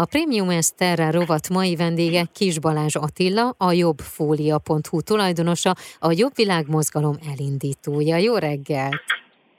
A Premium Esterra rovat mai vendége Kis Balázs Attila, a jobbfolia.hu tulajdonosa, a Jobb Világ mozgalom elindítója. Jó reggelt!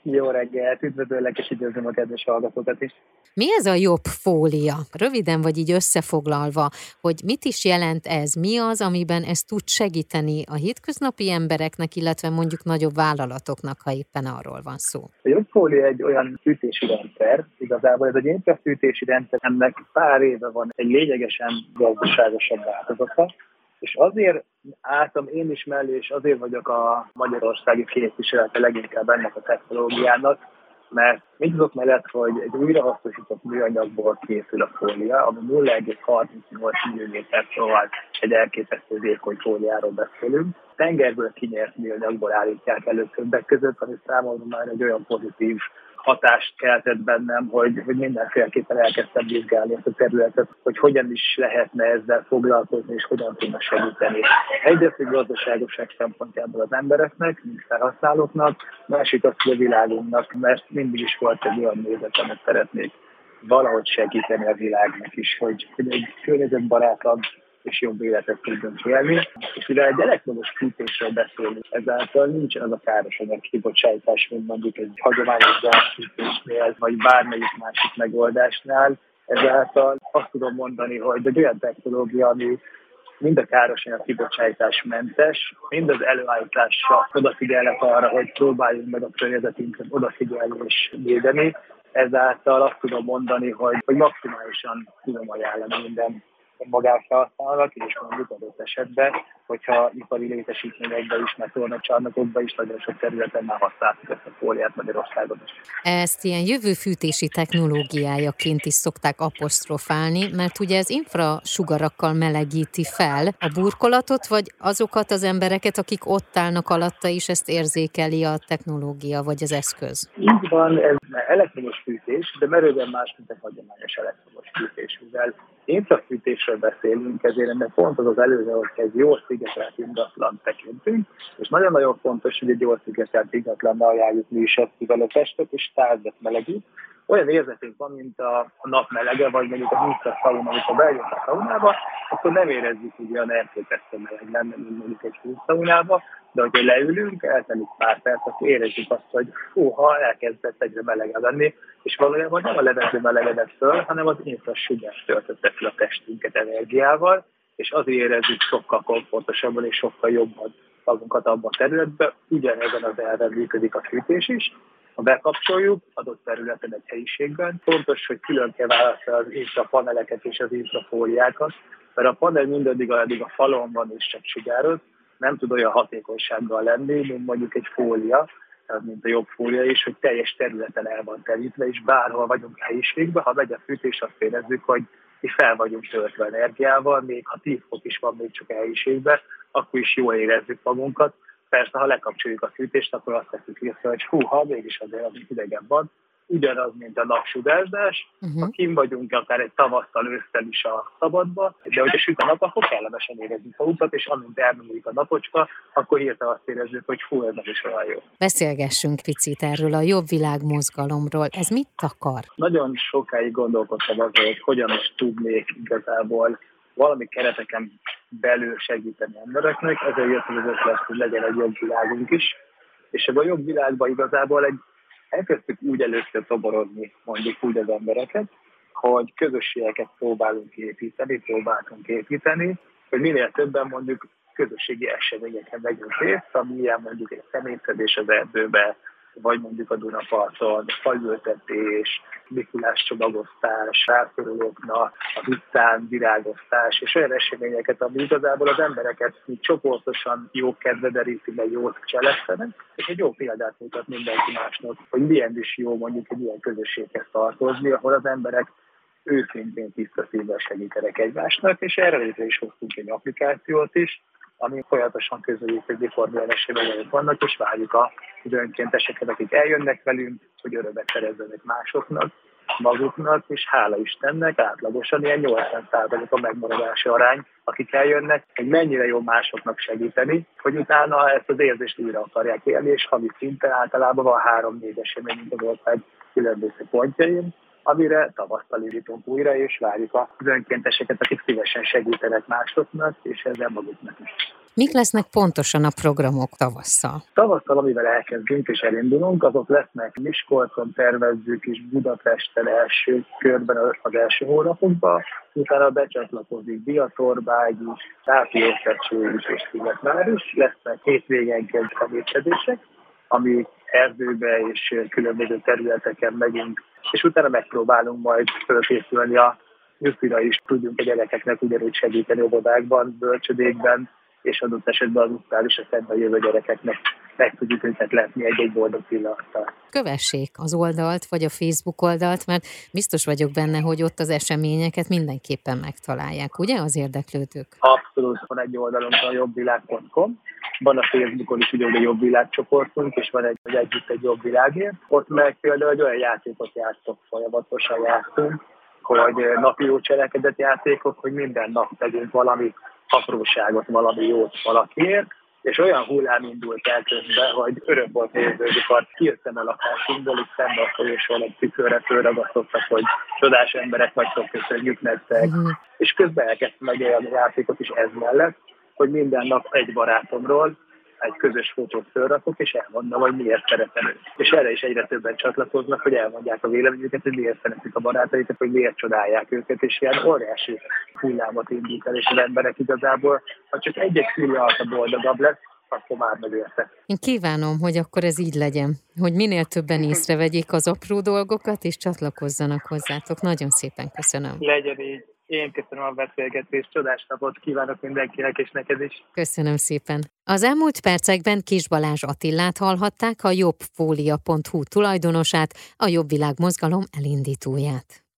Jó reggelt, üdvözöllek és üdvözlöm a kedves hallgatókat is. Mi ez a jobb fólia? Röviden vagy így összefoglalva, hogy mit is jelent ez? Mi az, amiben ez tud segíteni a hétköznapi embereknek, illetve mondjuk nagyobb vállalatoknak, ha éppen arról van szó? A jobb fólia egy olyan fűtési rendszer, igazából ez egy infrafűtési rendszer, ennek pár éve van egy lényegesen gazdaságosabb változata, és azért álltam én is mellé, és azért vagyok a magyarországi képviselete leginkább ennek a technológiának, mert mit tudok mellett, hogy egy újrahasznosított műanyagból készül a fólia, ami 0,38 mm, szóval egy elképesztő vékony fóliáról beszélünk. Tengerből kinyert műanyagból állítják elő többek között, ami számomra már egy olyan pozitív hatást keltett bennem, hogy, hogy mindenféleképpen elkezdtem vizsgálni ezt a területet, hogy hogyan is lehetne ezzel foglalkozni, és hogyan tudna segíteni. Egyrészt a gazdaságoság szempontjából az embereknek, mint felhasználóknak, másik az, hogy a világunknak, mert mindig is volt egy olyan nézet, amit szeretnék valahogy segíteni a világnak is, hogy, hogy egy környezetbarátabb és jobb életet tudjunk élni. És mivel egy elektromos fűtésről beszélünk, ezáltal nincsen az a káros anyag kibocsátás, mint mondjuk egy hagyományos gázfűtésnél, vagy bármelyik másik megoldásnál. Ezáltal azt tudom mondani, hogy egy olyan technológia, ami mind a káros anyag kibocsátás mentes, mind az előállításra odafigyelnek arra, hogy próbáljunk meg a környezetünkre odafigyelni és védeni. Ezáltal azt tudom mondani, hogy, hogy maximálisan tudom ajánlani minden magánfelhasználónak, és mondjuk adott esetben, hogyha ipari létesítményekbe is, meg csarnokokba is nagyon sok területen már használtuk ezt a fóliát Magyarországon is. Ezt ilyen jövőfűtési technológiájaként is szokták apostrofálni, mert ugye ez infrasugarakkal melegíti fel a burkolatot, vagy azokat az embereket, akik ott állnak alatta, és ezt érzékeli a technológia vagy az eszköz. Így van, ez elektromos fűtés, de merőben más, mint egy hagyományos elektromos fűtés, mivel infrafűtésről beszélünk, ezért ennek pont az előző, hogy egy jó szigetelt ingatlan tekintünk, és nagyon-nagyon fontos, hogy egy jó szigetelt ingatlan ajánljuk mi is ezt, mivel a testet és tárgyat melegít, olyan érzetünk van, mint a, a nap melege, vagy mondjuk a vízre szauna, amikor bejön a szaunába, akkor nem érezzük hogy olyan elképesztő meleg lenne, mint mondjuk egy vízszaunába, de hogyha leülünk, eltelik pár perc, akkor érezzük azt, hogy hú, ha elkezdett egyre melegebb lenni, és valójában nem a levegő melegedett föl, hanem az infrasugár töltötte fel a testünket energiával, és azért érezzük sokkal komfortosabban és sokkal jobban magunkat abban a területben. Ugyanezen az elven működik a fűtés is, ha bekapcsoljuk adott területen egy helyiségben, fontos, hogy külön kell választani az paneleket és az infrafóliákat, mert a panel mindaddig, addig a falon van és csak sugároz, nem tud olyan hatékonysággal lenni, mint mondjuk egy fólia, mint a jobb fólia is, hogy teljes területen el van terítve, és bárhol vagyunk helyiségben, ha megy a fűtés, azt érezzük, hogy mi fel vagyunk töltve energiával, még ha 10 fok is van még csak a helyiségben, akkor is jól érezzük magunkat, persze, ha lekapcsoljuk a fűtést, akkor azt tesszük észre, hogy hú, ha mégis azért az idegen van, ugyanaz, mint a napsugárzás. Uh-huh. Ha kim vagyunk akár egy tavasszal, ősszel is a szabadba, de hogyha süt a nap, akkor kellemesen érezzük a utat, és amint elmúlik a napocska, akkor hirtelen azt érezzük, hogy hú, ez nem is olyan jó. Beszélgessünk picit erről a jobb világ mozgalomról. Ez mit akar? Nagyon sokáig gondolkodtam azon, hogy hogyan is tudnék igazából valami kereteken belül segíteni embereknek, ezért jött az ötlet, hogy legyen egy jobb világunk is. És ebben a jobb világban igazából egy, elkezdtük úgy először toborozni mondjuk úgy az embereket, hogy közösségeket próbálunk építeni, próbáltunk építeni, hogy minél többen mondjuk közösségi eseményeken vegyünk részt, ami ilyen mondjuk egy személyszedés az erdőbe, vagy mondjuk a Dunaparton, fajültetés, Mikulás csomagosztás, rászorulóknak, a vitán virágoztás, és olyan eseményeket, ami igazából az embereket így csoportosan jó kedve deríti, meg jót cselekszenek, és egy jó példát mutat mindenki másnak, hogy milyen is jó mondjuk egy ilyen közösséghez tartozni, ahol az emberek őszintén tiszta szívvel segítenek egymásnak, és erre létre is hoztunk egy applikációt is, ami folyamatosan közöljük, hogy mikor események vannak, és várjuk a önkénteseket, akik eljönnek velünk, hogy örömet szerezzenek másoknak, maguknak, és hála Istennek átlagosan ilyen 80% a megmaradási arány, akik eljönnek, hogy mennyire jó másoknak segíteni, hogy utána ezt az érzést újra akarják élni, és havi szinten általában van három-négy esemény, mint az ország különböző pontjain, amire tavasztal indítunk újra, és várjuk az önkénteseket, akik szívesen segítenek másoknak, és ezzel maguknak is. Mik lesznek pontosan a programok tavasszal? Tavasszal, amivel elkezdünk és elindulunk, azok lesznek Miskolcon tervezzük is Budapesten első körben az első hónapokban, utána becsatlakozik Biatorbágy is, Tápiószecső is és Szigetvár is, lesznek hétvégenként szemétsedések, ami erdőbe és különböző területeken megyünk, és utána megpróbálunk majd fölkészülni a nyugdíjra is, tudjunk a gyerekeknek ugyanúgy segíteni óvodákban, bölcsödékben, és adott esetben az utcán is a szemben jövő gyerekeknek meg tudjuk őket letni egy-egy boldog pillanattal. Kövessék az oldalt, vagy a Facebook oldalt, mert biztos vagyok benne, hogy ott az eseményeket mindenképpen megtalálják, ugye az érdeklődők? Abszolút, van egy oldalunk a jobbvilág.com, van a Facebookon is ugye a jobb világ csoportunk, és van egy, egy együtt egy jobb világért. Ott meg például egy olyan játékot játszok, folyamatosan játszunk, hogy napi jó cselekedett játékok, hogy minden nap tegyünk valami apróságot, valami jót valakiért, és olyan hullám indult el közben, hogy öröm volt néződik, kijöttem a lakásunkból, itt szembe a folyosón egy tükörre fölragasztottak, hogy csodás emberek vagytok, köszönjük nektek. Uh-huh. És közben elkezdtem meg a játékot is ez mellett, hogy minden nap egy barátomról egy közös fotót felrakok, és elmondom, hogy miért szeretem őt. És erre is egyre többen csatlakoznak, hogy elmondják a véleményüket, hogy miért szeretik a barátaikat, hogy miért csodálják őket, és ilyen óriási hullámot indít el, és az emberek igazából, ha csak egy-egy pillanat boldogabb lesz, akkor már megérte. Én kívánom, hogy akkor ez így legyen, hogy minél többen észrevegyék az apró dolgokat, és csatlakozzanak hozzátok. Nagyon szépen köszönöm. Legyen így. Én köszönöm a beszélgetést, csodás napot kívánok mindenkinek és neked is. Köszönöm szépen. Az elmúlt percekben Kis Balázs Attillát hallhatták, a jobbfólia.hu tulajdonosát, a Jobb Világ mozgalom elindítóját.